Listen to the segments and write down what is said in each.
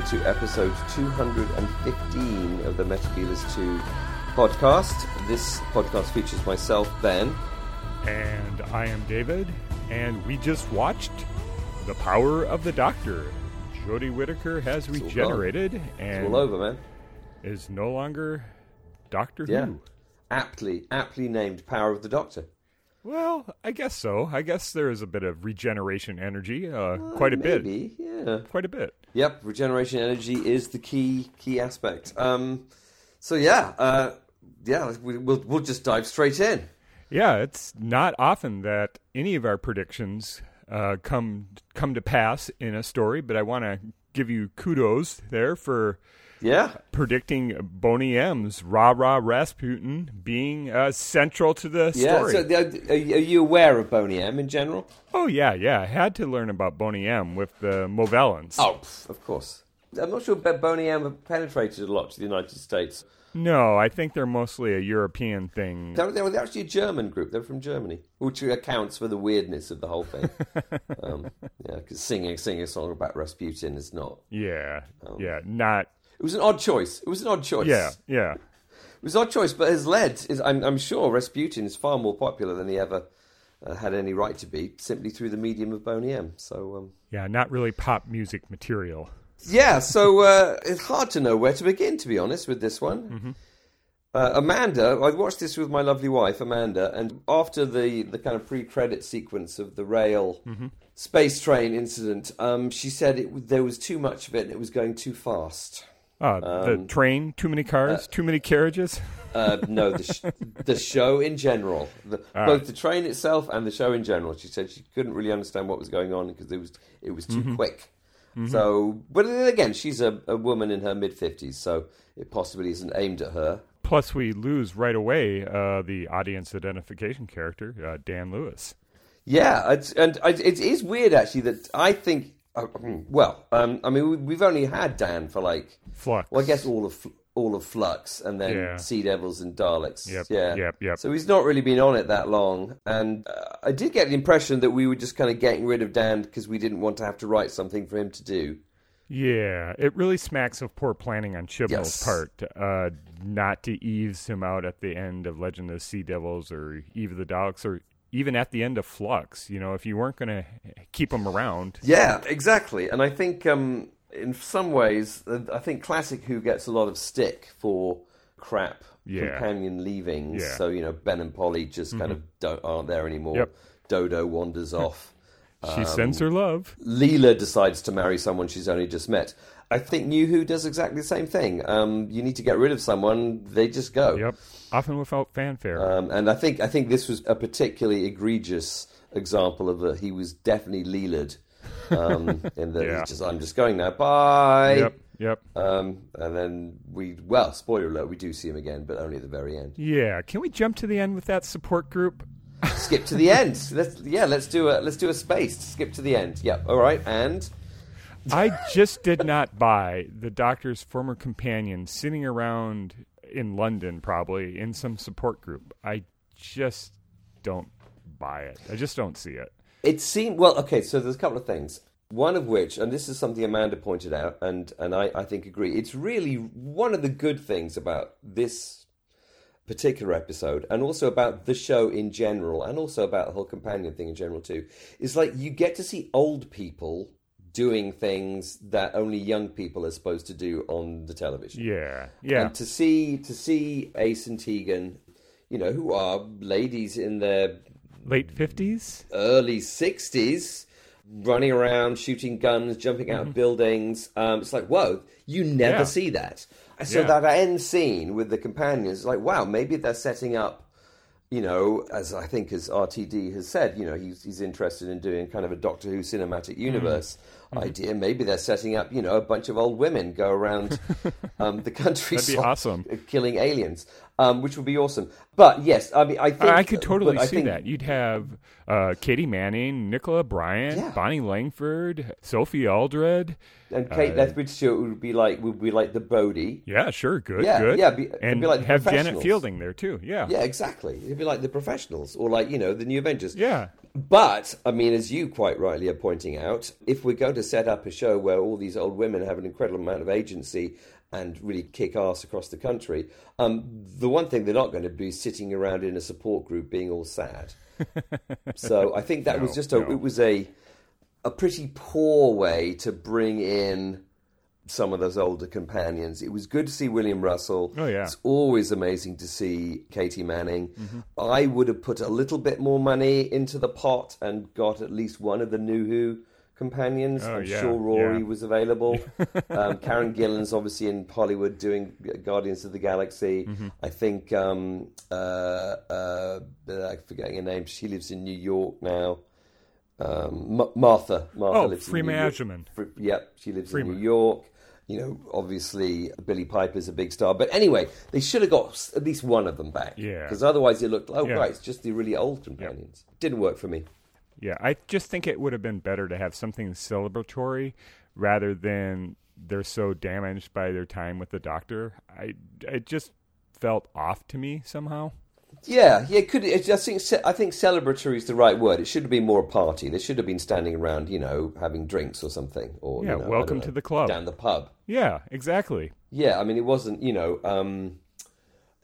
welcome to episode 215 of the Metal Gear 2 podcast. This podcast features myself, Ben. And I am David, and we just watched The Power of the Doctor. Jodie Whittaker has all regenerated It's and all over, man. is no longer Doctor Yeah. Who. Aptly, aptly named Power of the Doctor. Well, I guess so. I guess there is a bit of regeneration energy, uh, quite a bit, Maybe, yeah. quite a bit. Yep, regeneration energy is the key key aspect. Um, so yeah, uh, yeah, we, we'll we'll just dive straight in. Yeah, it's not often that any of our predictions uh, come come to pass in a story, but I want to give you kudos there for Yeah, predicting Boney M's Rah Rah Rasputin being uh, central to the yeah. story. So, the, are, you- aware of Boney M in general? oh yeah, yeah. I had to learn about Boney M with the Movellans. Oh, of course. I'm not sure Boney M penetrated a lot to the United States. No, I think they're mostly a European thing. They're, they're they're actually a German group. They're from Germany, which accounts for the weirdness of the whole thing. um, yeah, because singing singing a song about Rasputin is not. Yeah, Oh. yeah. Not. It was an odd choice. It was an odd choice. Yeah, yeah. It was an odd choice, but has led. Is, I'm, I'm sure Rasputin is far more popular than he ever uh, had any right to be, simply through the medium of Boney M. So, um, Yeah, not really pop music material. yeah, so uh, it's hard to know where to begin, to be honest, with this one. Uh, Amanda, I watched this with my lovely wife, Amanda, and after the, the kind of pre credit sequence of the rail space train incident, um, she said it, there was too much of it and it was going too fast. Uh, the Um, train, too many cars, too many carriages. Uh, no, the, sh- the show in general, the, both the train itself and the show in general. She said she couldn't really understand what was going on because it was it was too quick. So, but again, she's a, a woman in her mid fifties, so it possibly isn't aimed at her. Plus, we lose right away uh, the audience identification character, uh, Dan Lewis. Yeah, it's, and I, it is weird actually that I think. Uh, well, um, I mean, we, we've only had Dan for like, Flux. well, I guess all of all of Flux, and then Yeah. Sea Devils and Daleks. Yep, Yeah, yep, yep. So he's not really been on it that long, and uh, I did get the impression that we were just kind of getting rid of Dan because we didn't want to have to write something for him to do. Yeah, it really smacks of poor planning on Chibnall's Yes. part, uh, not to ease him out at the end of Legend of the Sea Devils or Eve of the Daleks or even at the end of Flux. You know, if you weren't going to keep them around, Yeah, exactly. And I think um, in some ways, uh, I think Classic Who gets a lot of stick for crap Yeah. companion leavings. Yeah. Mm-hmm. So, you know, Ben and Polly just kind of don't, aren't there anymore. Yep. Dodo wanders off. she sends her love. Leela decides to marry someone she's only just met. I think New Who does exactly the same thing. Um, you need to get rid of someone, they just go. Yep, often without fanfare. Um, and I think I think this was a particularly egregious example of a, he was definitely Leela'd. Um, in that Yeah. just I'm just going now. Bye. yep, yep. Um, and then we well, spoiler alert, we do see him again, but only at the very end. Yeah, can we jump to the end with that support group? Skip to the end. Let's yeah, let's do a let's do a space. Skip to the end. Yep. All right. And I just did not buy the doctor's former companion sitting around in London, probably in some support group. I just don't buy it. I just don't see it. It seemed well. Okay, so there's a couple of things. One of which, and this is something Amanda pointed out, and and I, I think agree. It's really one of the good things about this particular episode, and also about the show in general, and also about the whole companion thing in general too. Is like you get to see old people doing things that only young people are supposed to do on the television. Yeah, yeah, And to see to see Ace and Tegan, you know, who are ladies in their late fifties. early 60s running around shooting guns jumping out of buildings um, it's like whoa you never Yeah. see that so Yeah. that end scene with the companions like wow maybe they're setting up you know as i think as rtd has said you know he's, he's interested in doing kind of a doctor who cinematic universe idea maybe they're setting up you know a bunch of old women go around um, the countryside awesome. killing aliens um, which would be awesome. But yes, I mean, I think I could totally see think- that. You'd have uh, Katie Manning, Nicola Bryant, Yeah. Bonnie Langford, Sophie Aldred. And Kate Uh, Lethbridge Stewart would be like would be like the Bodie. Yeah, sure, good, Yeah, good. yeah, be- and be like the have Janet. Fielding there too. Yeah, Yeah, exactly. It'd be like the professionals, or like you know the New Avengers. yeah. But I mean, as you quite rightly are pointing out, if we're going to set up a show where all these old women have an incredible amount of agency and really kick ass across the country, um, the one thing they're not going to be sitting around in a support group being all sad. so I think that was just a no. it was a a pretty poor way to bring in some of those older companions. It was good to see William Russell. Oh, yeah. It's always amazing to see Katie Manning. Mm-hmm. I would have put a little bit more money into the pot and got at least one of the New Who companions. Oh, I'm yeah, sure Rory yeah. was available. um, Karen Gillan's obviously in Hollywood doing Guardians of the Galaxy. Mm-hmm. I think um, uh, uh, I'm forgetting her name. She lives in New York now. Um, Ma- Martha. Martha Oh, lives in Freema New York. Agyeman. Fr- Yep, she lives Freema. in New York. You know, obviously Billie Piper's a big star, but anyway, they should have got at least one of them back. Yeah. because otherwise it looked oh Yeah. right, it's just the really old companions. Didn't work for me. Yeah, I just think it would have been better to have something celebratory rather than they're so damaged by their time with the doctor. I it just felt off to me somehow. Yeah, yeah. Could it, I think I think celebratory is the right word. It should have been more a party. They should have been standing around, you know, having drinks or something. Or Yeah, you know, welcome don't to the club. down the pub. Yeah, exactly. Yeah, I mean, it wasn't, you know, um,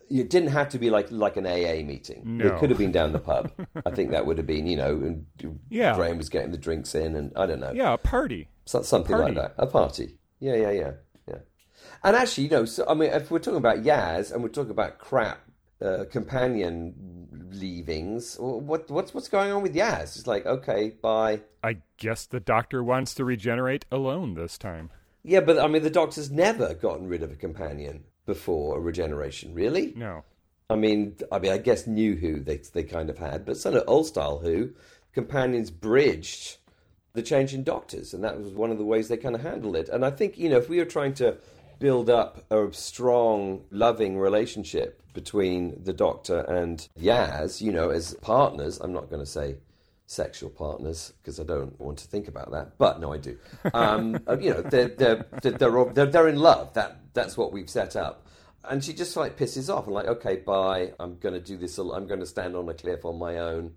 it didn't have to be like like an AA meeting. No. It could have been down the pub. I think that would have been, you know, and Yeah. Graham was getting the drinks in, and I don't know, Yeah, a party. so, something Party. like that, a party. Yeah, yeah, yeah, yeah. And actually, you know, so I mean, if we're talking about Yaz and we're talking about crap uh, companion leavings, what what's what's going on with Yaz? It's like, okay, bye. I guess the doctor wants to regenerate alone this time. Yeah, but I mean, the Doctor's never gotten rid of a companion before a regeneration, really. No. I mean, I mean, I guess new Who they they kind of had, but sort of old style Who companions bridged the change in Doctors, and that was one of the ways they kind of handled it. And I think you know, if we were trying to build up a strong, loving relationship between the Doctor and Yaz, you know, as partners, I'm not going to say sexual partners because I don't want to think about that, but no, I do. Um, uh, you know, they're they're they're, they're, they're they're in love. That that's what we've set up. And she just like pisses off and like, okay, bye. I'm going to do this. I'm going to stand on a cliff on my own,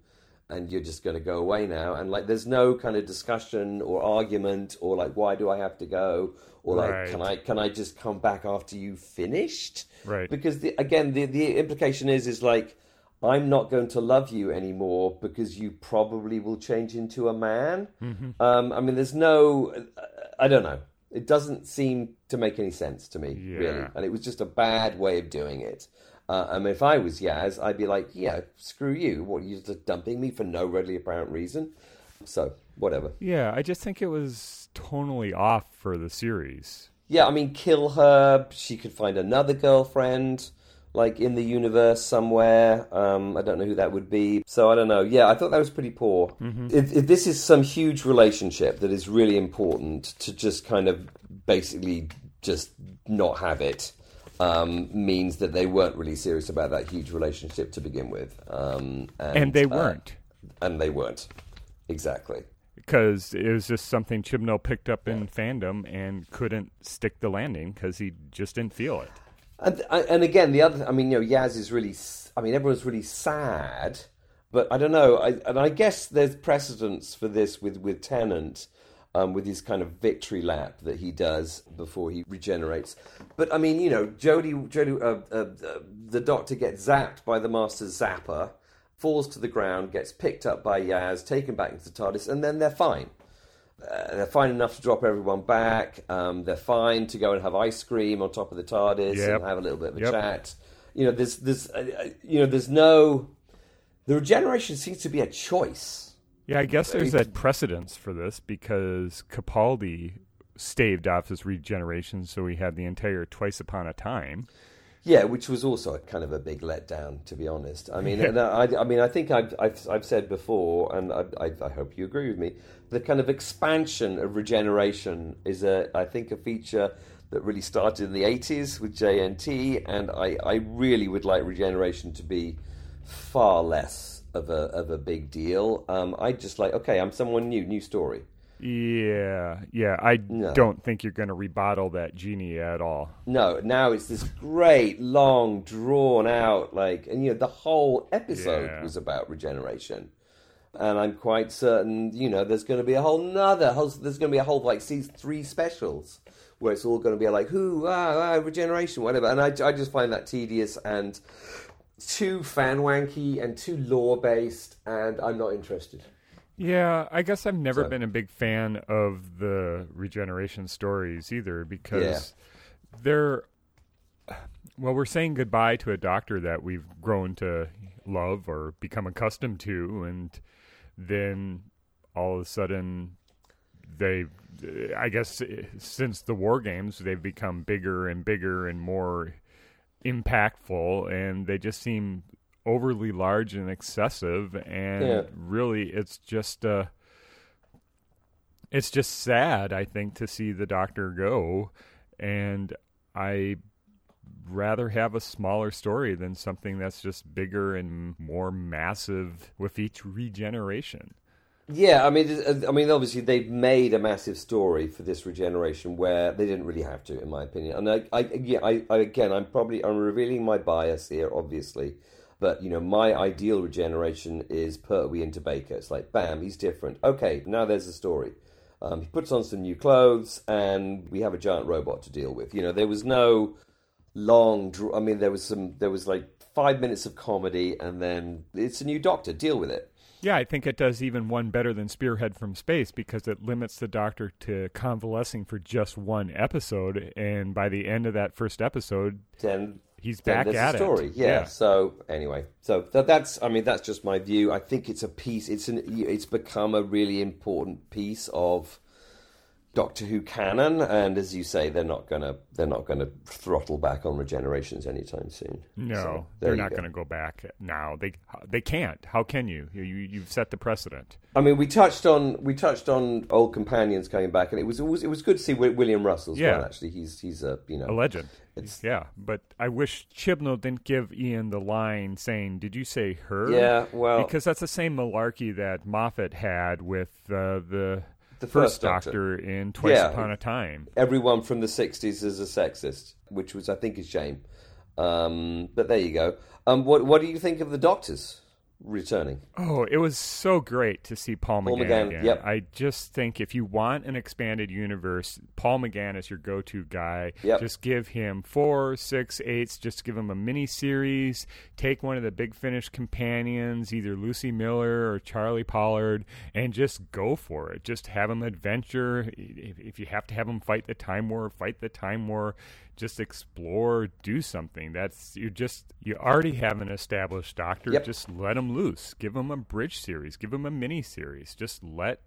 and you're just going to go away now. And like, there's no kind of discussion or argument or like, why do I have to go? Or like, Right. can I can I just come back after you finished? Right. Because the, again, the the implication is is like, I'm not going to love you anymore because you probably will change into a man. Mm-hmm. Um, I mean, there's no, I don't know. It doesn't seem to make any sense to me, really. And it was just a bad way of doing it. Uh, mean, if I was Yaz, I'd be like, yeah, screw you. What, you're just dumping me for no readily apparent reason? So, whatever. Yeah, I just think it was tonally off for the series. Yeah, I mean, kill her. She could find another girlfriend, like in the universe somewhere. Um, I don't know who that would be. So I don't know. Yeah, I thought that was pretty poor. If, if this is some huge relationship that is really important, to just kind of basically just not have it um, means that they weren't really serious about that huge relationship to begin with. Um, and, And they uh, weren't. and they weren't. Exactly. because it was just something Chibnall picked up in fandom and couldn't stick the landing because he just didn't feel it. And, and again, the other, I mean, you know, Yaz is really, I mean, everyone's really sad, but I don't know. I, and I guess there's precedence for this with, with Tennant, um, with his kind of victory lap that he does before he regenerates. But I mean, you know, Jody, Jodie uh, uh, uh, the doctor gets zapped by the Master's zapper, falls to the ground, gets picked up by Yaz, taken back into the TARDIS, and then they're fine. Uh, they're fine enough to drop everyone back. Um, they're fine to go and have ice cream on top of the TARDIS Yep. and have a little bit of a Yep. chat. You know, there's, there's, uh, uh, you know, there's no. The regeneration seems to be a choice. Yeah, I guess there's that precedence for this because Capaldi staved off his regeneration, so he had the entire Twice Upon a Time. Yeah, which was also a kind of a big letdown, to be honest. I mean, and uh, I, I mean, I think I've, I've, I've said before, and I, I, I hope you agree with me. The kind of expansion of regeneration is a, I think, a feature that really started in the 80s with JNT, and I, I really would like Regeneration to be far less of a of a big deal. Um, I just like okay, I'm someone new, new story. Yeah, yeah. I No. don't think you're going to rebottle that genie at all. No, now it's this great, long, drawn out, like, and you know, the whole episode Yeah. was about regeneration. And I'm quite certain, you know, there's going to be a whole nother, whole, there's going to be a whole, like, season three specials where it's all going to be like, who, ah, ah, regeneration, whatever. And I, I just find that tedious and too fan wanky and too lore based, and I'm not interested. Yeah, I guess I've never So- been a big fan of the regeneration stories either because they're well, we're saying goodbye to a doctor that we've grown to love or become accustomed to, and then all of a sudden they I guess since the war games they've become bigger and bigger and more impactful and they just seem overly large and excessive and Yeah. really it's just uh it's just sad I think to see the doctor go and I rather have a smaller story than something that's just bigger and more massive with each regeneration. Yeah, I mean, I mean, obviously they've made a massive story for this regeneration where they didn't really have to, in my opinion. And I, I yeah, I, I again, I'm probably I'm revealing my bias here, obviously, but you know, my ideal regeneration is Pertwee into Baker. It's like, bam, he's different. Okay, now there's a story. Um, he puts on some new clothes, and we have a giant robot to deal with. You know, there was no long. I mean, there was some. There was like five minutes of comedy, and then it's a new Doctor. Deal with it. Yeah, I think it does even one better than Spearhead from Space because it limits the Doctor to convalescing for just one episode, and by the end of that first episode, Then he's then back at story. it. Yeah. So anyway, so th- that's I mean that's just my view. I think it's a piece. It's an it's become a really important piece of Doctor Who canon, and as you say, they're not gonna they're not gonna throttle back on regenerations anytime soon. No, So, they're not go. going to go back now. They they can't. How can you? You you've set the precedent. I mean, we touched on we touched on old companions coming back, and it was it was, it was good to see William Russell as Yeah. well. Actually, he's he's a you know A legend. It's- yeah, but I wish Chibnall didn't give Ian the line saying, "Did you say her?" Yeah, well- because that's the same malarkey that Moffat had with uh, the The first, first Doctor. in Twice Yeah. Upon a Time. everyone from the 60s is a sexist, which was, I think, a shame. Um, but there you go. Um, what what do you think of the Doctors returning? Oh, it was so great to see Paul, Paul McGann, McGann, again. yep. I just think if you want an expanded universe, Paul McGann is your go-to guy. Yep. Just give him four, six, eights. Just give him a mini series. Take one of the Big Finish companions, either Lucy Miller or Charlie Pollard, and just go for it. Just have him adventure. If, if you have to have him fight the Time War, fight the Time War. Just explore, do something. That's you. Just you already have an established Doctor. Yep. Just let him loose. Give him a bridge series. Give him a mini series. Just let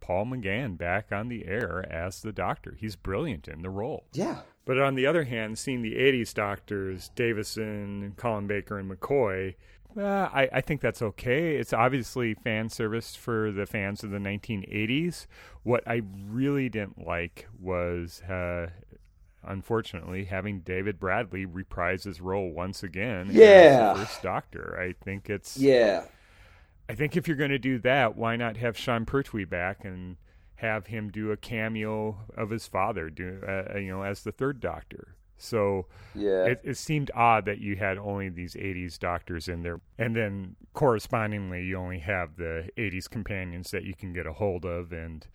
Paul McGann back on the air as the Doctor. He's brilliant in the role. Yeah. But on the other hand, seeing the 80s Doctors, Davison, Colin Baker, and McCoy, uh, I, I think that's okay. It's obviously fan service for the fans of the 1980s. What I really didn't like was, uh, unfortunately, having David Bradley reprise his role once again Yeah. as the first Doctor. I think it's. Yeah. I think if you're going to do that, why not have Sean Pertwee back and have him do a cameo of his father, do uh, you know, as the third Doctor? So Yeah. it, it seemed odd that you had only these 80s doctors in there, and then correspondingly, you only have the 80s companions that you can get a hold of, and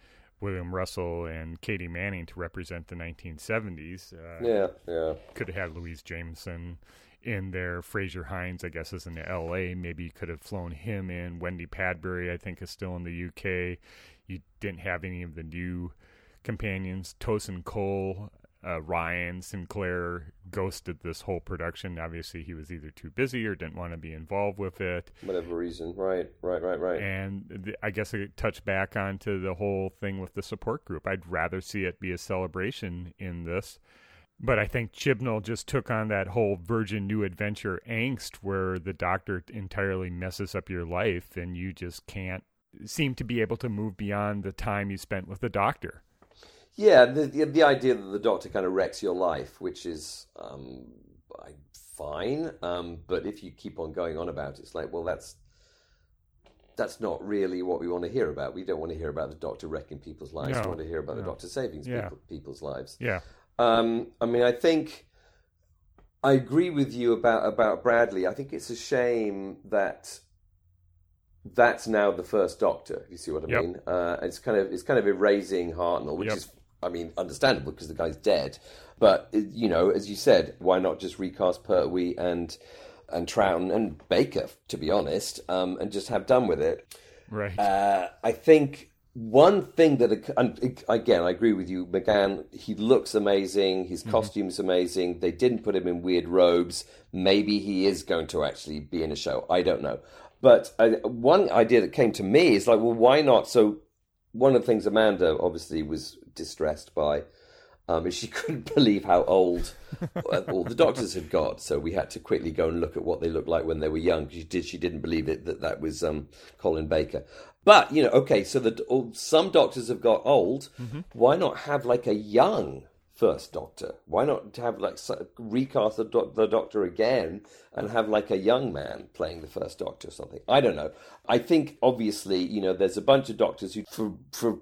William Russell and Katie Manning to represent the 1970s. Uh, yeah. Yeah. could have had Louise Jameson in there. Frazer Hines, I guess, is in L.A. Maybe you could have flown him in. Wendy Padbury, I think, is still in the U.K. You didn't have any of the new companions. Tosin Cole, uh, Ryan Sinclair ghosted this whole production. Obviously, he was either too busy or didn't want to be involved with it. Whatever reason. Right. Right. Right. Right. And th- I guess I touch back onto the whole thing with the support group. I'd rather see it be a celebration in this. But I think Chibnall just took on that whole Virgin New Adventure angst where the doctor entirely messes up your life and you just can't seem to be able to move beyond the time you spent with the doctor. Yeah, the, the the idea that the Doctor kind of wrecks your life, which is um, I- fine, um, but if you keep on going on about it, it's like, well, that's that's not really what we want to hear about. We don't want to hear about the Doctor wrecking people's lives. No, we want to hear about the. Doctor saving Yeah. people, people's lives. Yeah. Um, I mean, I think I agree with you about about Bradley. I think it's a shame that that's now the first Doctor. You see what I Yep. mean? Uh, it's kind of it's kind of erasing Hartnell, which Yep. is, I mean, understandable because the guy's dead. But you know, as you said, why not just recast Pertwee and and Troughton and Baker, to be honest, um, and just have done with it. Right. Uh, I think one thing that, and again, I agree with you, McGann. He looks amazing. His costume's amazing. They didn't put him in weird robes. Maybe he is going to actually be in a show. I don't know. But uh, one idea that came to me is like, well, why not? So one of the things Amanda obviously was distressed by um, she couldn't believe how old uh, all the doctors had got. So we had to quickly go and look at what they looked like when they were young. She did. She didn't believe it that that was um, Colin Baker. But you know, okay. So that some doctors have got old. Why not have like a young first doctor? Why not have like recast the, doc- the doctor again and have like a young man playing the first doctor or something? I don't know. I think obviously you know there's a bunch of doctors who for for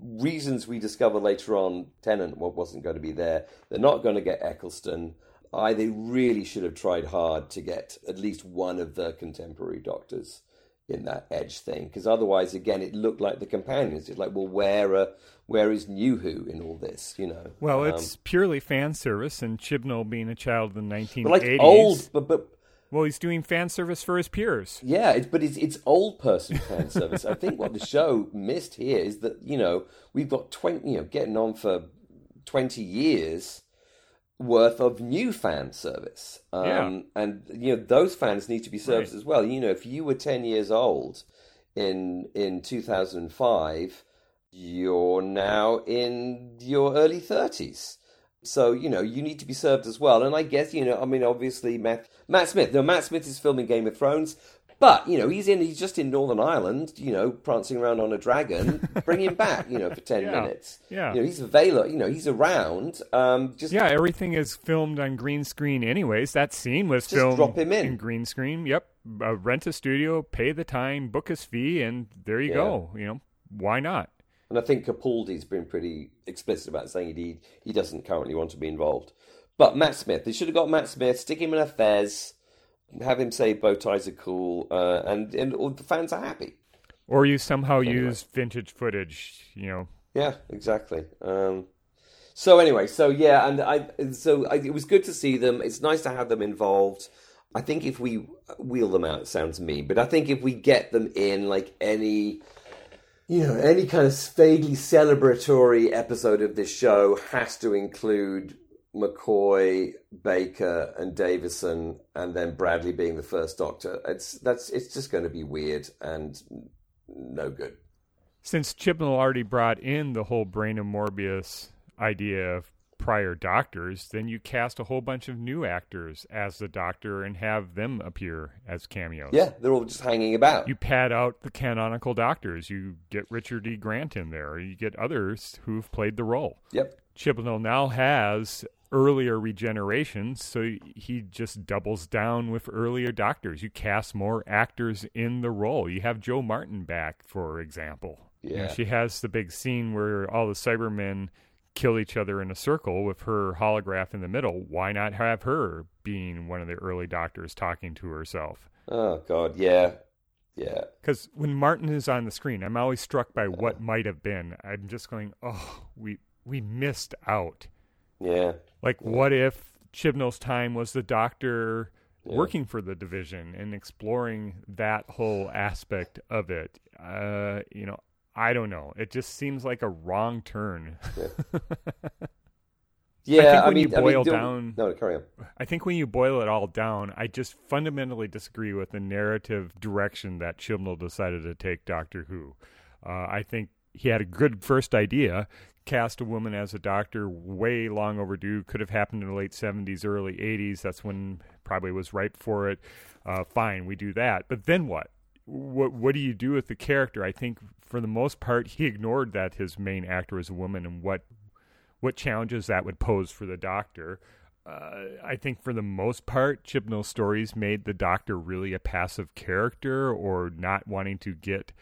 reasons we discover later on, Tennant wa- wasn't going to be there. They're not going to get Eccleston. I they really should have tried hard to get at least one of the contemporary doctors in that Edge thing, because otherwise, again, it looked like the companions. It's like, well, where uh, where is New Who in all this? You know, well, Um, it's purely fan service, and Chibnall being a child of the 1980s. but like old, but but Well, he's doing fan service for his peers. Yeah, it's, but it's it's old person fan service. I think what the show missed here is that you know we've got twenty, you know, getting on for twenty years worth of new fan service, um, Yeah. and you know those fans need to be served Right. as well. You know, if you were ten years old in in two thousand and five, you're now in your early thirties. So you know you need to be served as well, and I guess you know I mean obviously Matt Matt Smith. No, Matt Smith is filming Game of Thrones, but you know he's in he's just in Northern Ireland, you know prancing around on a dragon. Bring him back, you know, for ten Yeah, minutes. yeah. you know he's available. You know he's around. Um, just Yeah, everything is filmed on green screen, anyways. That scene was Just filmed drop him in. green screen. Yep, uh, rent a studio, pay the time, book his fee, and there you Yeah. go. You know, why not? And I think Capaldi's been pretty explicit about saying he he doesn't currently want to be involved. But Matt Smith, they should have got Matt Smith, stick him in a fez, have him say bow ties are cool, uh, and and all the fans are happy. Or you somehow Anyway. use vintage footage. You know, Yeah, exactly. Um, so anyway, so yeah, and I so I, it was good to see them. It's nice to have them involved. I think if we wheel them out, it sounds mean, but I think if we get them in, like any, you know, any kind of vaguely celebratory episode of this show has to include McCoy, Baker, and Davison, and then Bradley being the first Doctor. It's that's it's just going to be weird and no good. since Chibnall already brought in the whole brain of Morbius idea of prior doctors, then you cast a whole bunch of new actors as the doctor and have them appear as cameos. Yeah, they're all just hanging about. You pad out the canonical doctors. You get Richard E. Grant in there. You get others who've played the role. Yep. Chibnall now has earlier regenerations, so he just doubles down with earlier doctors. You cast more actors in the role. You have Jo Martin back, for example. You know, Yeah. she has the big scene where all the Cybermen kill each other in a circle with her holograph in the middle. Why not have her being one of the early doctors talking to herself? Oh God, yeah, yeah, Because when Martin is on the screen, I'm always struck by what uh-huh. might have been. I'm just going, oh, we we missed out. yeah, Like, what if Chibnall's time was the doctor working for the division and exploring that whole aspect of it? Uh, you know, I don't know. It just seems like a wrong turn. yeah. think when mean, you I mean, boil don't- down- no, carry on. I think when you boil it all down, I just fundamentally disagree with the narrative direction that Chibnall decided to take Doctor Who. Uh, I think he had a good first idea. Cast a woman as a doctor, way long overdue. Could have happened in the late 70s, early 80s. That's when probably was ripe for it. Uh, fine, we do that. But then what? what what do you do with the character? I think for the most part he ignored that his main actor was a woman and what what challenges that would pose for the doctor. Uh, I think for the most part, Chibnall stories made the doctor really a passive character or not wanting to get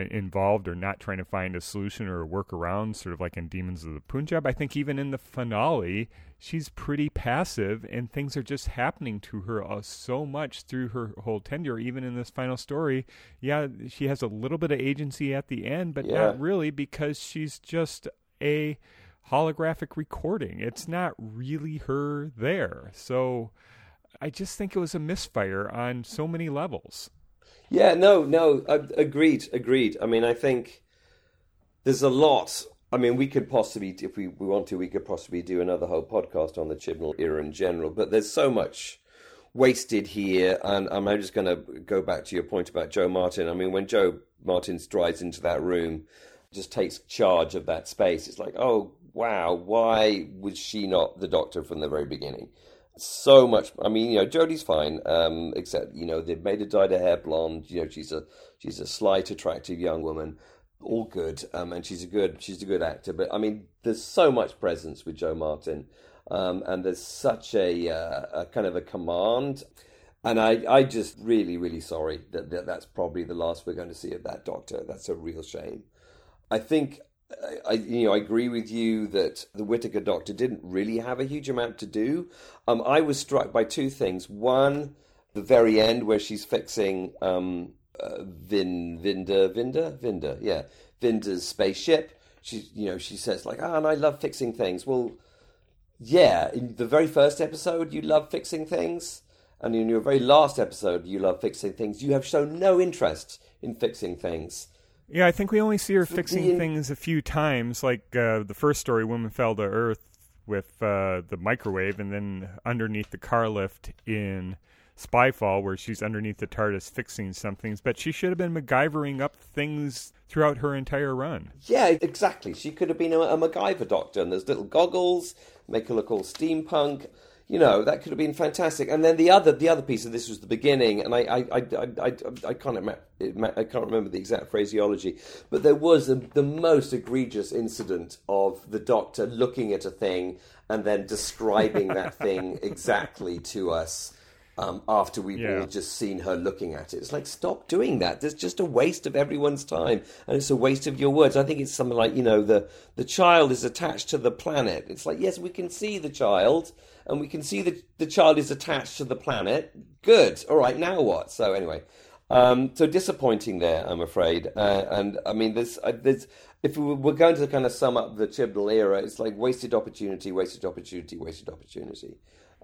involved or not trying to find a solution or a workaround, sort of like in Demons of the Punjab. I think even in the finale, she's pretty passive and things are just happening to her uh, so much through her whole tenure. Even in this final story, yeah, she has a little bit of agency at the end, but Yeah. not really because she's just a holographic recording. It's not really her there. So I just think it was a misfire on so many levels. Yeah, no, no, uh, agreed, agreed. I mean, I think there's a lot. I mean, we could possibly, if we, we want to, we could possibly do another whole podcast on the Chibnall era in general. But there's so much wasted here, and I'm just going to go back to your point about Jo Martin. I mean, when Jo Martin strides into that room, just takes charge of that space, it's like, oh wow, why was she not the Doctor from the very beginning? So much. I mean, you know, Jodie's fine, um, except you know they've made her dye her hair blonde. You know, she's a she's a slight, attractive young woman. All good, um, and she's a good she's a good actor. But I mean, there's so much presence with Jo Martin, um, and there's such a, uh, a kind of a command. And I, I just really, really sorry that, that that's probably the last we're going to see of that Doctor. That's a real shame. I think I, you know, I agree with you that the Whittaker Doctor didn't really have a huge amount to do. Um, I was struck by two things. One, the very end where she's fixing um, uh, Vin, Vinder, Vinder, Vinder, yeah, Vinder's spaceship. She, you know, she says like, "Ah, and I love fixing things." Well, yeah, in the very first episode, you love fixing things, and in your very last episode, you love fixing things. You have shown no interest in fixing things. Yeah, I think we only see her fixing things a few times, like uh, the first story, Woman Fell to Earth, with uh, the microwave, and then underneath the car lift in Spyfall, where she's underneath the TARDIS fixing some things. But she should have been MacGyvering up things throughout her entire run. Yeah, exactly. She could have been a, a MacGyver doctor, and there's little goggles, make her look all steampunk. You know, that could have been fantastic. And then the other, the other piece of this was the beginning, and I, I, I, I, I, I can't, I can't remember the exact phraseology, but there was a, the most egregious incident of the Doctor looking at a thing and then describing that thing exactly to us. Um, after we've Yeah. all just seen her looking at it. It's like, stop doing that. There's just a waste of everyone's time, and it's a waste of your words. I think it's something like, you know, the the child is attached to the planet. It's like, yes, we can see the child, and we can see that the child is attached to the planet. Good. All right, now what? So anyway, um, so disappointing there, I'm afraid. Uh, and I mean, there's, uh, there's, if we were going to kind of sum up the Chibnall era, it's like wasted opportunity, wasted opportunity, wasted opportunity.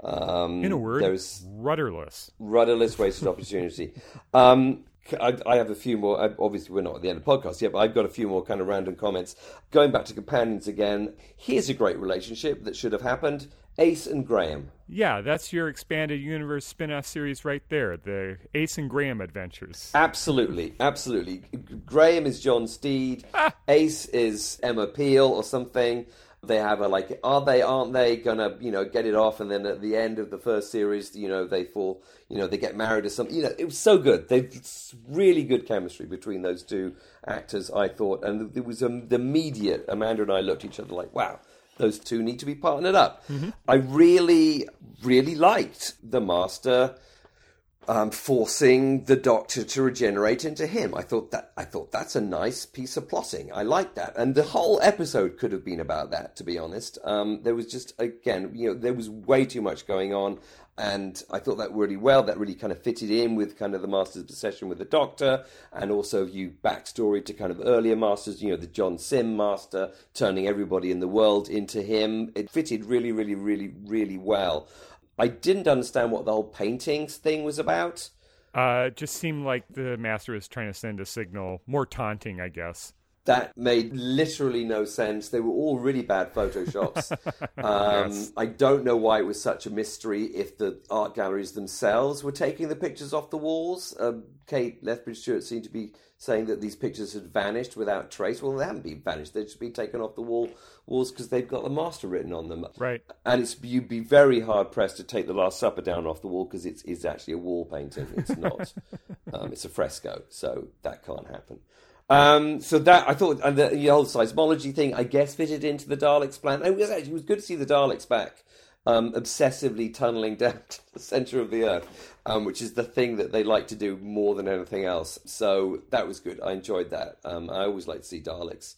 Um, In a word, there's rudderless. rudderless wasted opportunity. Um, I, I have a few more. I- Obviously, we're not at the end of the podcast yet, but I've got a few more kind of random comments. Going back to companions again, here's a great relationship that should have happened: Ace and Graham. Yeah, that's your expanded universe spin-off series right there, the Ace and Graham adventures. Absolutely, absolutely. Graham is John Steed. Ah! Ace is Emma Peel or something. They have a like, are they, aren't they gonna, you know, get it off? And then at the end of the first series, you know, they fall, you know, they get married or something. You know, it was so good. They've really good chemistry between those two actors, I thought. And it was um, the immediate. Amanda and I looked at each other like, wow. Those two need to be partnered up. I really, really liked the master um, forcing the Doctor to regenerate into him. I thought that I thought that's a nice piece of plotting. I like that, and the whole episode could have been about that. To be honest, um, there was just again, you know, there was way too much going on, and I thought that really well. That really kind of fitted in with kind of the Master's obsession with the Doctor, and also you backstory to kind of earlier Masters. You know, the John Simm Master turning everybody in the world into him. It fitted really, really, really, really well. I didn't understand what the whole paintings thing was about. Uh, it just seemed like the master was trying to send a signal, more taunting, I guess. that made literally no sense. They were all really bad photoshops. Um, Yes. I don't know why it was such a mystery if the art galleries themselves were taking the pictures off the walls. Um, Kate Lethbridge Stewart seemed to be saying that these pictures had vanished without trace. Well, they haven't been vanished. They've just been taken off the wall walls because they've got the master written on them. Right. And it's you'd be very hard pressed to take the Last Supper down off the wall because it's it's actually a wall painting. It's not. um, it's a fresco, so that can't happen. Um, so that I thought, and the, the whole seismology thing, I guess, fitted into the Daleks' plan. It was actually it was good to see the Daleks back, um, obsessively tunneling down to the center of the Earth, um, which is the thing that they like to do more than anything else. So that was good. I enjoyed that. Um, I always like to see Daleks.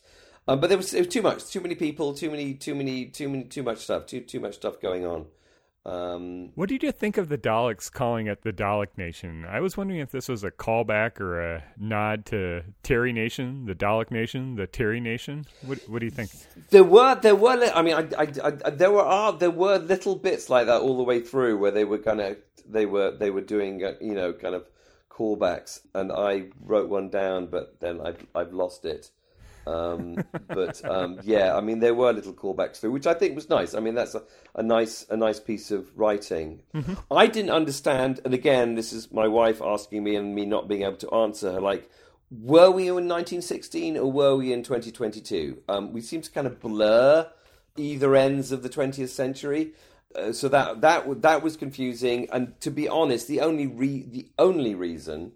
Um, but there was, was too much, too many people, too many, too many, too many, too much stuff, too too much stuff going on. Um, What did you think of the Daleks calling it the Dalek Nation? I was wondering if this was a callback or a nod to Terry Nation, the Dalek Nation, the Terry Nation. What, what do you think? There were, there were. I mean, I, I, I, there were, are, there were little bits like that all the way through where they were kind of, they were, they were doing, uh, you know, kind of callbacks, and I wrote one down, but then I've, I've lost it. Um, but um, yeah, I mean, there were little callbacks through, which I think was nice. I mean, that's a, a nice, a nice piece of writing. I didn't understand, and again, this is my wife asking me and me not being able to answer her, like. Were we in 1916 or were we in 2022? Um, we seem to kind of blur either ends of the 20th century. Uh, so that that that was confusing. And to be honest, the only re- the only reason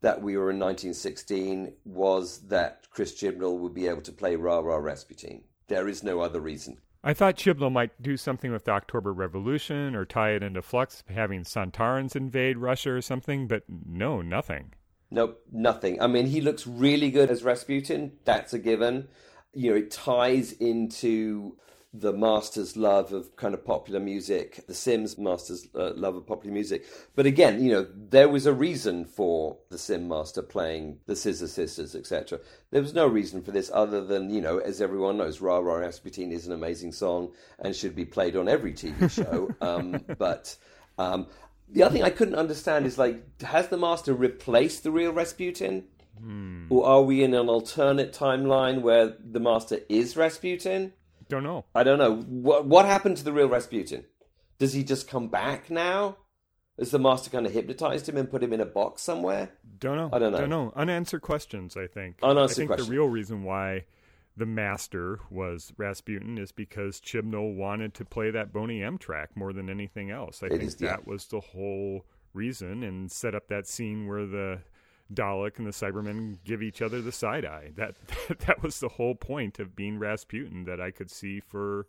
that we were in 1916 was that Chris Chibnall would be able to play Ra Ra Rasputin. There is no other reason. I thought Chibnall might do something with the October Revolution or tie it into Flux, having Sontarans invade Russia or something, but no, nothing. Nope, nothing. I mean, he looks really good as Rasputin. That's a given. You know, it ties into the master's love of kind of popular music, the Simm's master's uh, love of popular music. But again, you know, there was a reason for the Simm master playing the Scissor Sisters, etc. There was no reason for this other than, you know, as everyone knows, Ra Ra Rasputin is an amazing song and should be played on every TV show. um, but um, the other thing I couldn't understand is like, has the master replaced the real Rasputin? Or are we in an alternate timeline where the master is Rasputin? Don't know. I don't know. What what happened to the real Rasputin? Does he just come back now? Has the master kind of hypnotized him and put him in a box somewhere? Don't know. I don't know. Don't know. Unanswered questions, I think. Unanswered I think questions. the real reason why the master was Rasputin is because Chibnall wanted to play that Boney M track more than anything else. I think is, yeah. that was the whole reason and set up that scene where the Dalek and the Cybermen give each other the side eye. That that was the whole point of being Rasputin that I could see for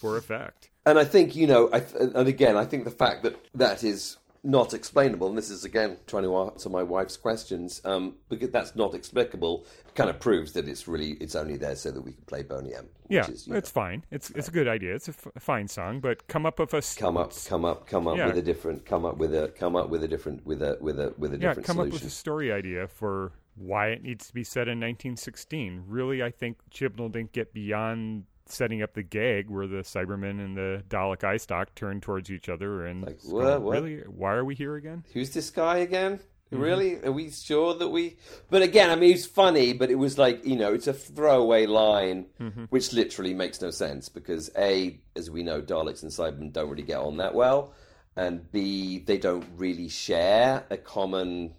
for effect. And I think you know, I and again, I think the fact that that is not explainable, and this is again trying to answer my wife's questions, um, because that's not explicable, kind of proves that it's really it's only there so that we can play Boney M. Yeah, is, it's fine. It's it's a good idea. It's a f- fine song, but come up with a s- come up, come up, come up Yeah. with a different, come up with a, come up with a different, with a, with a, with a yeah, different come up with a story idea for why it needs to be set in 1916. Really, I think Chibnall didn't get beyond setting up the gag where the Cybermen and the Dalek eye stock turn towards each other and Like, what- going, what? really, why are we here again? Who's this guy again? Mm-hmm. Really? Are we sure that we? But again, I mean, it's funny, but it was like you know, it's a throwaway line, Mm-hmm. which literally makes no sense because a, as we know, Daleks and Cybermen don't really get on that well, and b, they don't really share a common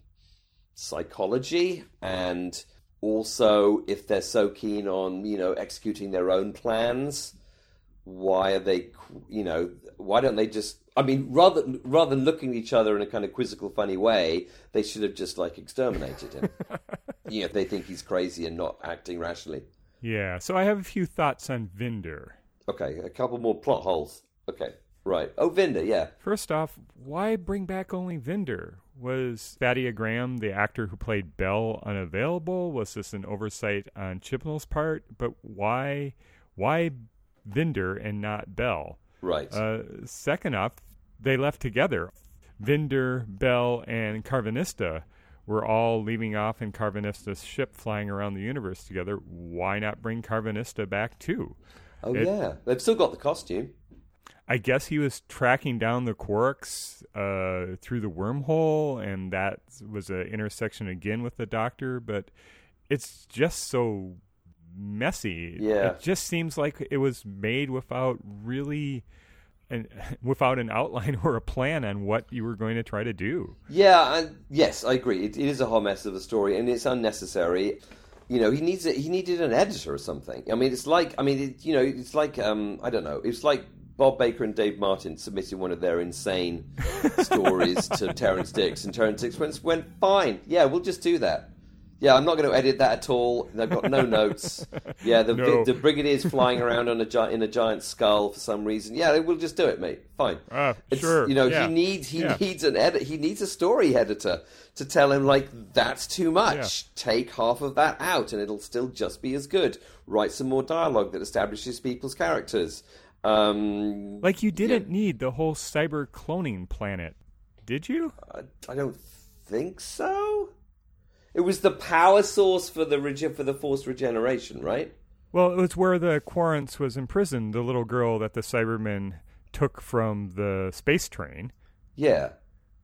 psychology, and also if they're so keen on you know executing their own plans, why are they you know why don't they just i mean rather rather than looking at each other in a kind of quizzical funny way they should have just like exterminated him. You know they think he's crazy and not acting rationally. Yeah, so I have a few thoughts on Vinder. okay a couple more plot holes. Okay right. Oh Vinder yeah. First off, why bring back only Vinder? Was Thaddeus Graham, the actor who played Bell, unavailable? Was this an oversight on Chibnall's part? But why, why Vinder and not Bell? right Uh, second off, they left together. Vinder, Bell, and Karvanista were all leaving off in Karvanista's ship flying around the universe together. Why not bring Karvanista back too? oh it- yeah they've still got the costume I guess he was tracking down the Quarks uh, through the wormhole, and that was an intersection again with the Doctor. But it's just so messy. Yeah. It just seems like it was made without really and without an outline or a plan on what you were going to try to do. Yeah, and yes, I agree. It, it is a whole mess of a story, and it's unnecessary. You know, he needs a, he needed an editor or something. I mean, it's like I mean, it, you know, it's like um, I don't know. It's like Bob Baker and Dave Martin submitted one of their insane stories to Terrance Dicks, and Terrance Dicks went, went fine. Yeah, we'll just do that. Yeah, I'm not going to edit that at all. I've got no notes. Yeah, the, No. the, the brigadier's flying around on a gi- in a giant skull for some reason. Yeah, we'll just do it, mate. Fine. Ah, it's- sure, You know, yeah. he needs he Yeah. needs an edit. He needs a story editor to tell him like that's too much. Yeah. Take half of that out, and it'll still just be as good. Write some more dialogue that establishes people's characters. Um, Like you didn't need the whole cyber cloning planet, did you? I, I don't think so. It was the power source for the rege- for the forced regeneration, right? Well, it was where the Qurunx was imprisoned, the little girl that the Cybermen took from the space train. Yeah.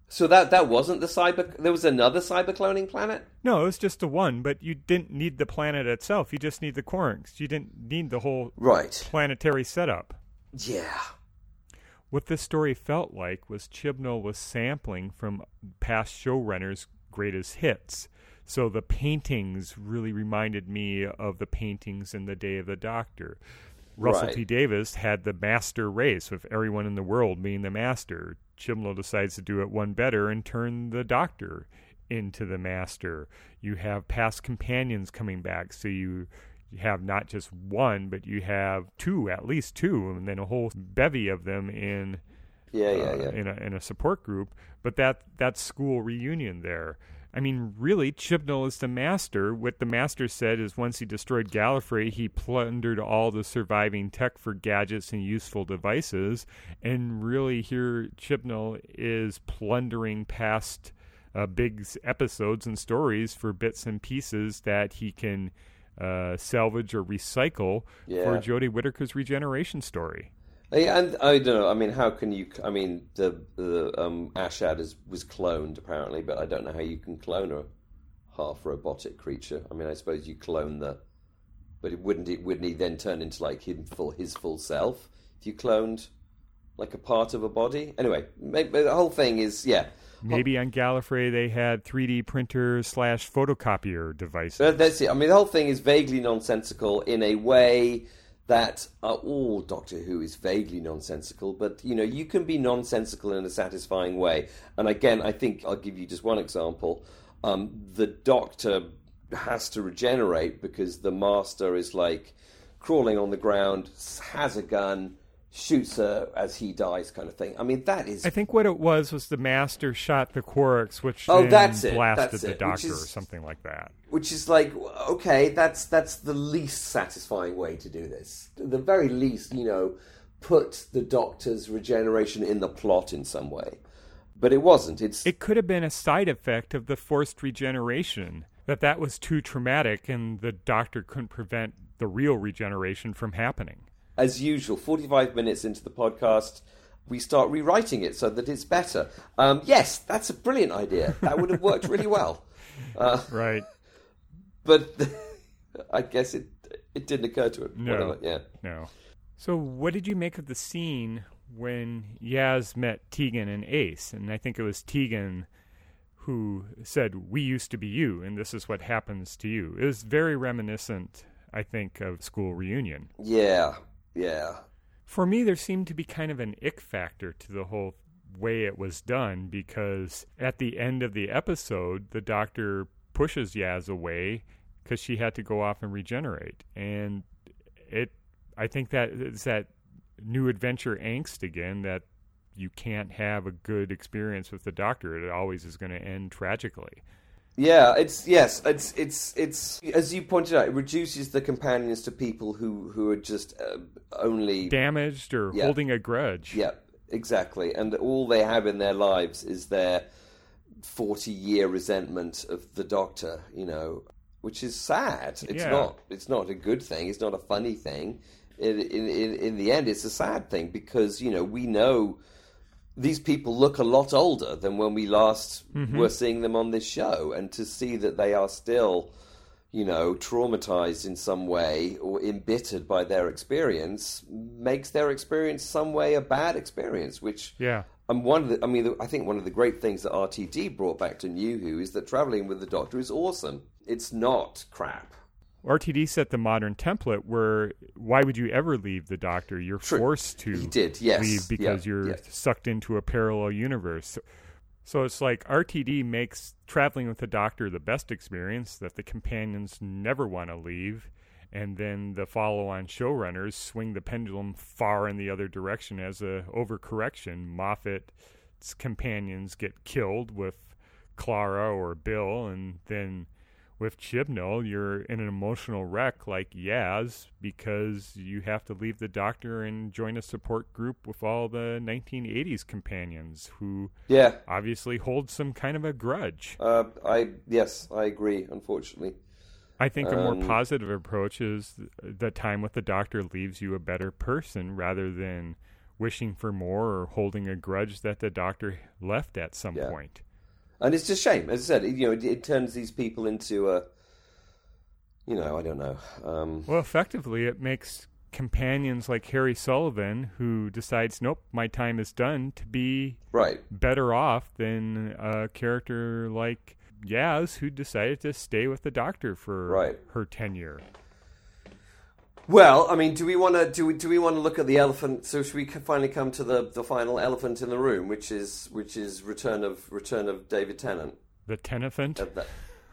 So that that wasn't the cyber. There was another cyber cloning planet. No, it was just the one, but you didn't need the planet itself. You just need the Qurunx. You didn't need the whole Right. planetary setup. Yeah. What this story felt like was Chibnall was sampling from past showrunners' greatest hits. So the paintings really reminded me of the paintings in The Day of the Doctor. Russell Right. T Davies had the master race with everyone in the world being the master. Chibnall decides to do it one better and turn the Doctor into the master. You have past companions coming back, so you you have not just one, but you have two, at least two, and then a whole bevy of them in Yeah, yeah, uh, yeah. in a in a support group. But that that school reunion there. I mean, really, Chibnall is the master. What the master said is once he destroyed Gallifrey, he plundered all the surviving tech for gadgets and useful devices. And really, here, Chibnall is plundering past uh, big episodes and stories for bits and pieces that he can uh, salvage or recycle Yeah. for Jodie Whittaker's regeneration story. Yeah, and I don't know. I mean, how can you? I mean, the the um, Ashad is, was cloned apparently, but I don't know how you can clone a half robotic creature. I mean, I suppose you clone the, but it wouldn't it wouldn't he then turn into like him full his full self if you cloned like a part of a body? Anyway, maybe, the whole thing is yeah. Maybe on Gallifrey they had 3D printer slash photocopier devices. That's it. I mean, the whole thing is vaguely nonsensical in a way that uh, all Doctor Who is vaguely nonsensical, but you know, you can be nonsensical in a satisfying way. And again, I think I'll give you just one example. Um, the Doctor has to regenerate because the Master is like crawling on the ground, has a gun, shoots her as he dies, kind of thing. I mean, that is I think what it was was the master shot the Quarks, which Oh, then that's it, blasted that's the it, which Doctor is- or something like that. which is like okay that's that's the least satisfying way to do this the very least you know put the doctor's regeneration in the plot in some way but it wasn't it's It could have been a side effect of the forced regeneration. That that was too traumatic, and the Doctor couldn't prevent the real regeneration from happening. As usual 45 minutes into the podcast we start rewriting it so that it's better um, yes that's a brilliant idea that would have worked really well uh, Right? but i guess it it didn't occur to him No. Whatever, yeah No. So, what did you make of the scene when Yaz met Tegan and Ace? And I think it was Tegan who said, We used to be you, and this is what happens to you. It was very reminiscent, I think, of school reunion. yeah yeah For me, there seemed to be kind of an ick factor to the whole way it was done because at the end of the episode, the doctor pushes Yaz away because she had to go off and regenerate. And it, I think that it's that new adventure angst again that you can't have a good experience with the doctor. It always is going to end tragically. Yeah, it's yes, it's it's it's as you pointed out, it reduces the companions to people who who are just uh, only Damaged or Yeah. holding a grudge. yeah, exactly, and all they have in their lives is their forty year resentment of the Doctor, you know, which is sad. It's Yeah. not it's not a good thing. It's not a funny thing. In, in in in the end, it's a sad thing because you know we know these people look a lot older than when we last mm-hmm. were seeing them on this show, and to see that they are still you know, traumatized in some way or embittered by their experience, makes their experience some way a bad experience. Which Yeah. and one of the, I mean, I think one of the great things that RTD brought back to New Who is that traveling with the Doctor is awesome. It's not crap. RTD set the modern template where why would you ever leave the Doctor? You're True. forced to He did, yes. leave because Yeah, you're yeah. sucked into a parallel universe. So, so it's like RTD makes traveling with the Doctor the best experience that the companions never want to leave, and then the follow-on showrunners swing the pendulum far in the other direction as a overcorrection. Moffat's companions get killed with Clara or Bill, and then with Chibnall, you're in an emotional wreck like Yaz because you have to leave the doctor and join a support group with all the 1980s companions who Yeah, obviously hold some kind of a grudge. uh, I yes, I agree. Unfortunately, I think a more Um, positive approach is the time with the doctor leaves you a better person rather than wishing for more or holding a grudge that the doctor left at some Yeah. point. And it's just shame. As I said, you know, it, it turns these people into a, you know, I don't know. Um, Well, effectively, it makes companions like Harry Sullivan, who decides, nope, my time is done, to be right. better off than a character like Yaz, who decided to stay with the Doctor for Right. her tenure. Well, I mean, do we want to do we, do we want to look at the elephant? So should we finally come to the, the final elephant in the room, which is which is return of return of David Tennant The Tennant.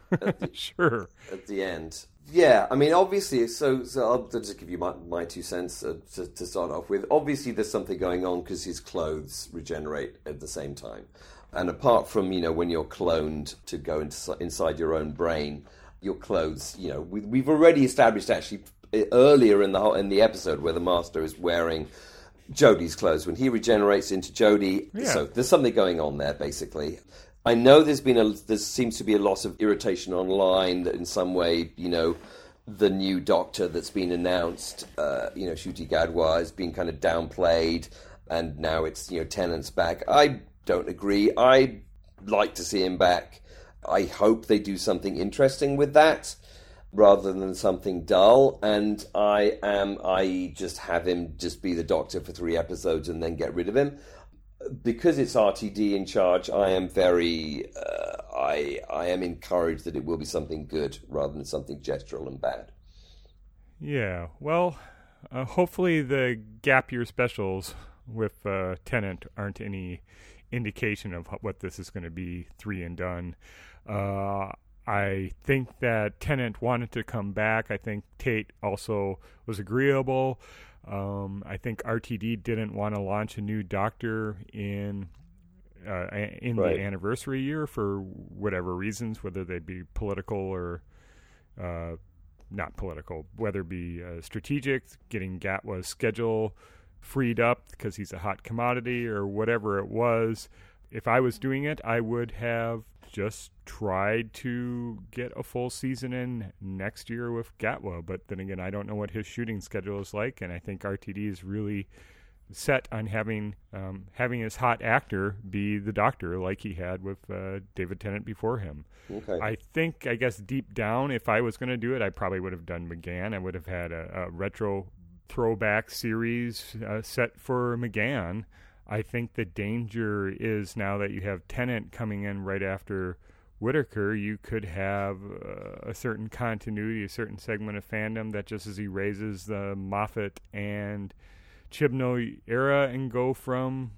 at the sure. at the end. Yeah, I mean, obviously. So, so I'll just give you my, my two cents uh, to, to start off with. Obviously, there's something going on because his clothes regenerate at the same time. And apart from you know when you're cloned to go into, inside your own brain, your clothes, you know, we, we've already established actually earlier in the whole, in the episode where the master is wearing Jodie's clothes when he regenerates into Jodie. Yeah. So there's something going on there, basically. I know there's been a there seems to be a lot of irritation online that in some way, you know, the new Doctor that's been announced, uh, you know, Ncuti Gatwa has been kind of downplayed, and now it's you know Tennant's back. I don't agree. I like to see him back. I hope they do something interesting with that rather than something dull. And I am, I just have him just be the doctor for three episodes and then get rid of him. Because it's RTD in charge, I am very, uh, I, I am encouraged that it will be something good rather than something gestural and bad. Yeah. Well, uh, hopefully the gap year specials with uh, Tennant aren't any indication of what this is going to be three and done. Uh, I think that Tennant wanted to come back. I think Tate also was agreeable. Um, I think RTD didn't want to launch a new Doctor in uh, in Right. the anniversary year for whatever reasons, whether they be political or uh, not political, whether it be uh, strategic, getting Gatwa's schedule freed up because he's a hot commodity or whatever it was. If I was doing it, I would have just tried to get a full season in next year with Gatwa. But then again, I don't know what his shooting schedule is like, and I think RTD is really set on having um, having his hot actor be the doctor like he had with uh, David Tennant before him. Okay. I think, I guess, deep down, if I was going to do it, I probably would have done McGann. I would have had a, a retro throwback series uh, set for McGann. I think the danger is now that you have Tennant coming in right after Whittaker, you could have uh, a certain continuity, a certain segment of fandom that just as he raises the Moffat and Chibnall era and go from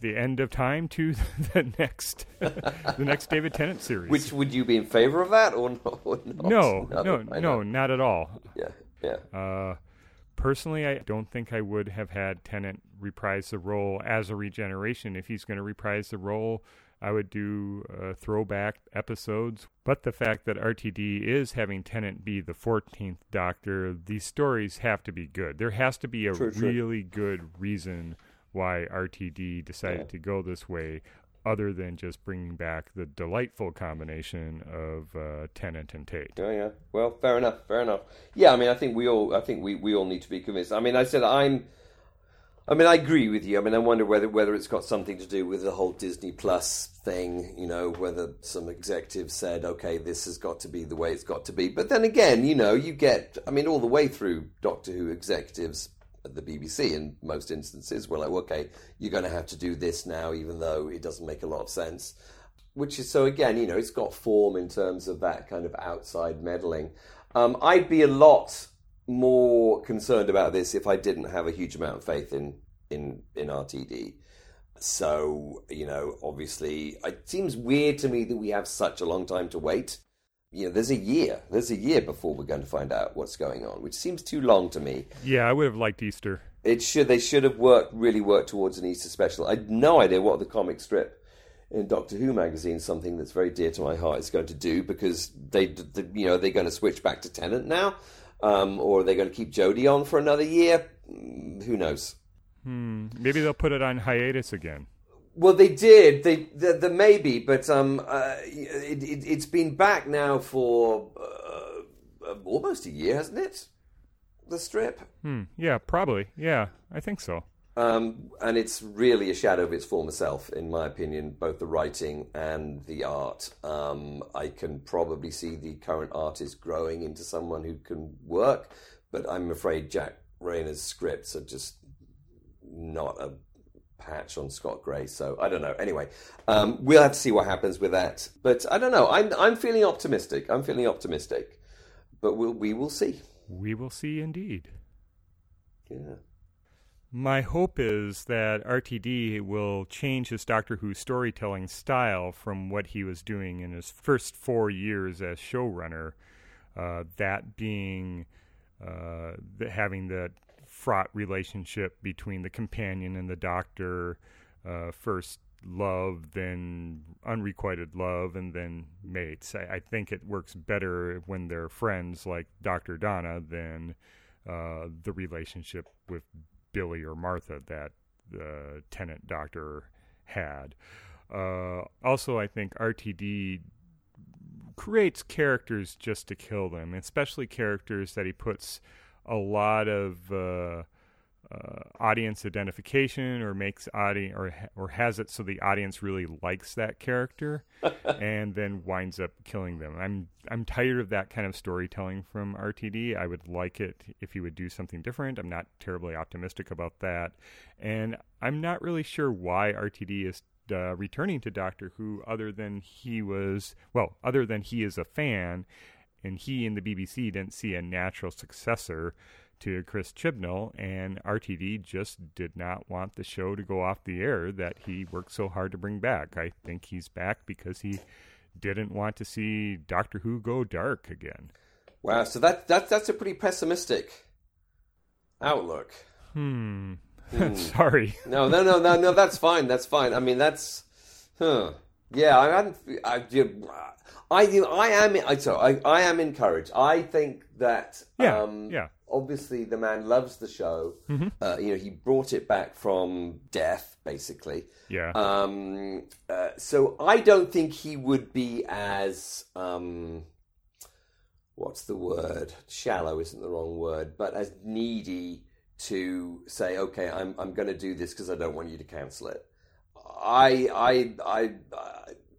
the end of time to the next the next David Tennant series. Which would you be in favor of that or not? Or no, no, I no, not at all. Yeah, yeah. Uh, personally, I don't think I would have had Tennant reprise the role as a regeneration. If he's going to reprise the role, I would do uh, throwback episodes. But the fact that RTD is having Tennant be the 14th Doctor, these stories have to be good. There has to be a True, true. really good reason why RTD decided Yeah. to go this way. Other than just bringing back the delightful combination of uh, Tennant and Tate. Yeah, yeah. Well, fair enough. Fair enough. Yeah, I mean, I think we all, I think we, we all need to be convinced. I mean, I said I'm, I mean, I agree with you. I mean, I wonder whether whether it's got something to do with the whole Disney Plus thing. You know, whether some executives said, "Okay, this has got to be the way it's got to be." But then again, you know, you get. I mean, all the way through Doctor Who executives the BBC, in most instances, were like, "Okay, you're going to have to do this now, even though it doesn't make a lot of sense." Which is so again, you know, it's got form in terms of that kind of outside meddling. Um, I'd be a lot more concerned about this if I didn't have a huge amount of faith in in in RTD. So you know, obviously, it seems weird to me that we have such a long time to wait. You know, there's a year. There's a year before we're going to find out what's going on, which seems too long to me. Yeah, I would have liked Easter. It should. They should have worked really worked towards an Easter special. I had no idea what the comic strip in Doctor Who magazine, something that's very dear to my heart, is going to do because they, they you know, they're going to switch back to Tennant now. Um, or are they going to keep Jodie on for another year? Mm, who knows? Hmm. Maybe they'll put it on hiatus again. Well, they did. They the, the maybe, but um, uh, it, it, has been back now for uh, almost a year, hasn't it? The strip. Hmm. Yeah, probably. Yeah, I think so. Um, and it's really a shadow of its former self, in my opinion, both the writing and the art. Um, I can probably see the current artist growing into someone who can work, but I'm afraid Jack Rayner's scripts are just not a patch on Scott Gray. So I don't know. Anyway, um, we'll have to see what happens with that. But I don't know. I'm I'm feeling optimistic. I'm feeling optimistic. But we'll we will see. We will see indeed. Yeah. My hope is that RTD will change his Doctor Who storytelling style from what he was doing in his first four years as showrunner. Uh, that being uh, the, having that fraught relationship between the companion and the Doctor, uh, first love, then unrequited love, and then mates. I, I, think it works better when they're friends like Dr. Donna than uh, the relationship with Billie or Martha that the Tennant doctor had. Uh, also, I think RTD creates characters just to kill them, especially characters that he puts a lot of uh, uh, audience identification or makes audience or or has it so the audience really likes that character and then winds up killing them. I'm I'm tired of that kind of storytelling from RTD. I would like it if he would do something different. I'm not terribly optimistic about that, and I'm not really sure why RTD is uh, returning to Doctor Who other than he was well, other than he is a fan, and he and the BBC didn't see a natural successor to Chris Chibnall, and RTD just did not want the show to go off the air that he worked so hard to bring back. I think he's back because he didn't want to see Doctor Who go dark again. Wow, so that that that's a pretty pessimistic outlook. Hmm. hmm. Sorry. No, no, no, no, no. That's fine. That's fine. I mean, that's, huh? Yeah, I hadn't. I, I, I am. I, so I, I am encouraged. I think that. Yeah. Um, yeah obviously the man loves the show. Mm-hmm. Uh, you know, he brought it back from death, basically. Yeah. Um, uh, so I don't think he would be as um, what's the word? Shallow isn't the wrong word, but as needy to say, okay, I'm I'm going to do this because I don't want you to cancel it. I I I.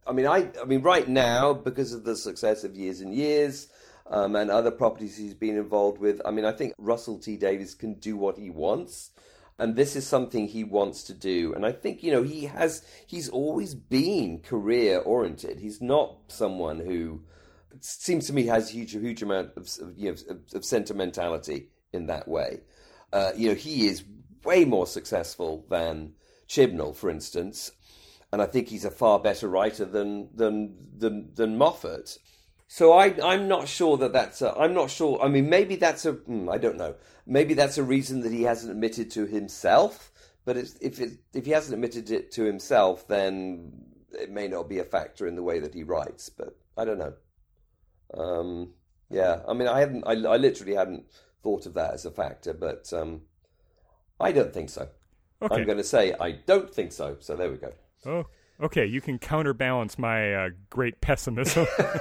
I mean, I, I mean, right now, because of the success of Years and Years, um, and other properties he's been involved with. I mean, I think Russell T Davies can do what he wants. And this is something he wants to do. And I think, you know, he has, he's always been career oriented. He's not someone who, seems to me, has a huge, huge amount of, you know, of, of sentimentality in that way. Uh, you know, he is way more successful than Chibnall, for instance. And I think he's a far better writer than, than, than, than Moffat. So I, I'm not sure that that's. A, I'm not sure. I mean, maybe that's a. Hmm, I don't know. Maybe that's a reason that he hasn't admitted to himself. But if it, if he hasn't admitted it to himself, then it may not be a factor in the way that he writes. But I don't know. Um, yeah, I mean, I haven't. I, I literally hadn't thought of that as a factor, but um, I don't think so. Okay. I'm going to say I don't think so. So there we go. Oh, okay, you can counterbalance my uh, great pessimism.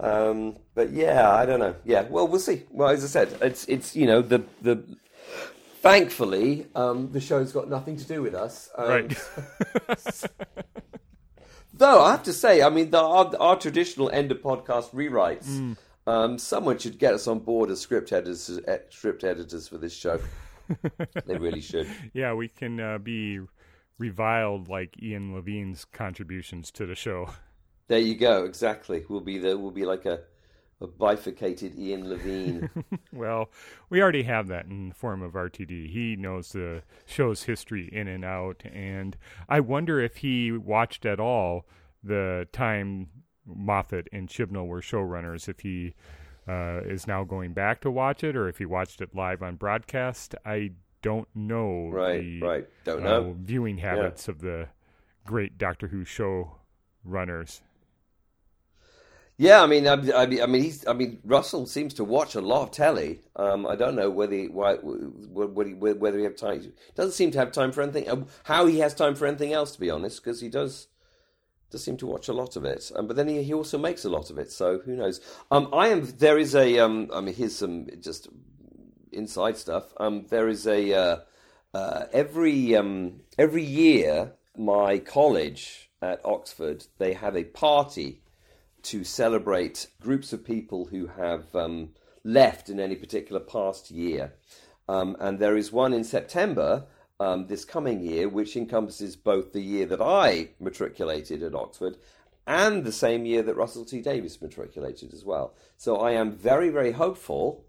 um, but yeah, I don't know. Yeah, well, we'll see. Well, as I said, it's it's you know the the Thankfully, um, the show's got nothing to do with us. Um, Right. Though I have to say, I mean, the, our, our traditional end of podcast rewrites. Mm. Um, someone should get us on board as script editors, eh, script editors for this show. they really should. yeah, we can uh, be reviled like Ian Levine's contributions to the show. There you go. Exactly. We'll be the we'll be like a, a bifurcated Ian Levine. Well, we already have that in the form of RTD. He knows the show's history in and out, and I wonder if he watched at all the time Moffat and Chibnall were showrunners. If he uh, is now going back to watch it, or if he watched it live on broadcast, I don't know. right. the, Right. Don't uh, know. viewing habits of the great Doctor Who show runners. Yeah, I mean, I, I mean, I mean, he's, I mean, Russell seems to watch a lot of telly. Um, I don't know whether he, why, whether he, whether he have time. Doesn't seem to have time for anything. uh, How he has time for anything else, to be honest, because he does does seem to watch a lot of it. Um, but then he, he also makes a lot of it, so who knows? Um, I am. There is a. Um, I mean, here's some just inside stuff. Um, there is a uh, uh, every um, every year my college at Oxford they have a party to celebrate groups of people who have um, left in any particular past year. Um, and there is one in September um, this coming year, which encompasses both the year that I matriculated at Oxford and the same year that Russell T Davies matriculated as well. So I am very, very hopeful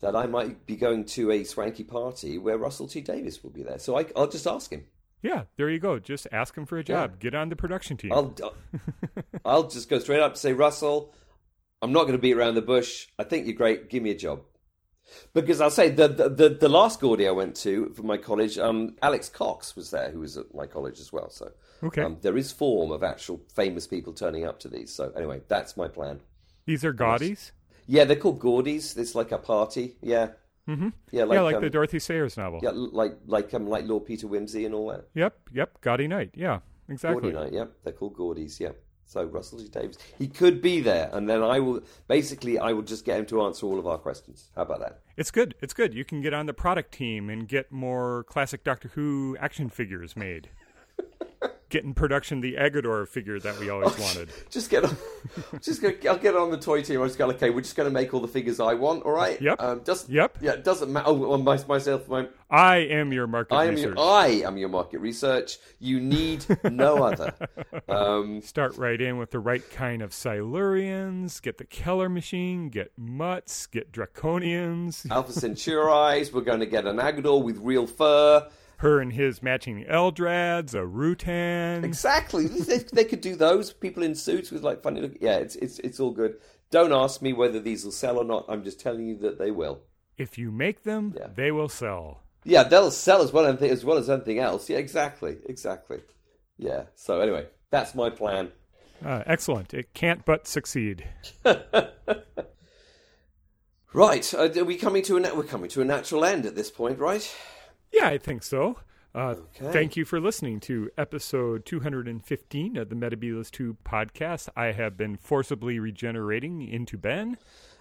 that I might be going to a swanky party where Russell T Davies will be there. So I, I'll just ask him. Yeah, there you go. Just ask him for a job. Get on the production team. I'll, I'll just go straight up and say, Russell, I'm not going to beat around the bush. I think you're great. Give me a job. Because I'll say the the, the, the last Gaudy I went to for my college, um, Alex Cox was there, who was at my college as well. So Okay. um, there is form of actual famous people turning up to these. So anyway, that's my plan. These are Gaudies. Yeah, they're called Gaudies. It's like a party. Yeah, Mm-hmm. yeah, like yeah, like um, the Dorothy Sayers novel. yeah, like like um, like Lord Peter Wimsey and all that. Yep, yep. Gaudy Night. Yeah, exactly. Gaudy night, yeah. They're called Gaudies, yeah. So Russell T Davies, he could be there, and then I will basically I will just get him to answer all of our questions. How about that? It's good. It's good. You can get on the product team and get more classic Doctor Who action figures made. Get in production the Aggedor figure that we always wanted. Just get on, just go, I'll get on the toy team. I just go, okay, we're just going to make all the figures I want, all right? Yep. Um, just Yep. Yeah, it doesn't matter. Oh, well, my, myself, my, I am your market I am research. your, I am your market research. You need no other. Um, Start right in with the right kind of Silurians. Get the Keller machine. Get Mutts. Get Draconians. Alpha Centauri's. We're going to get an Aggedor with real fur. Her and his matching Eldrads. A Rutan. Exactly. they, they could do those. People in suits with like funny look. Yeah, it's it's it's all good. Don't ask me whether these will sell or not. I'm just telling you that they will. If you make them, Yeah. they will sell. Yeah, they'll sell as well as well as anything else. Yeah, exactly, exactly. Yeah. So anyway, that's my plan. Uh, excellent. It can't but succeed. Right. Uh, are we coming to a na- we're coming to a natural end at this point, right? Yeah, I think so. Uh, Okay. Thank you for listening to episode 215 of the Metebelis 2 podcast. I have been forcibly regenerating into Ben.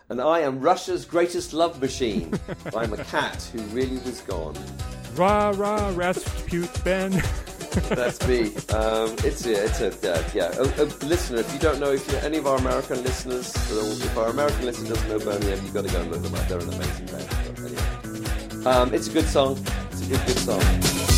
And I am Russia's greatest love machine. I'm a cat who really was gone. Rah, rah, Rasputin Ben. That's me. Um, it's yeah, it's a uh, yeah. A, a listener, if you don't know, if you're any of our American listeners, if our American listener doesn't know Bernie you've got to go and look them up. They're an amazing band. Anyway. um, it's a good song. It's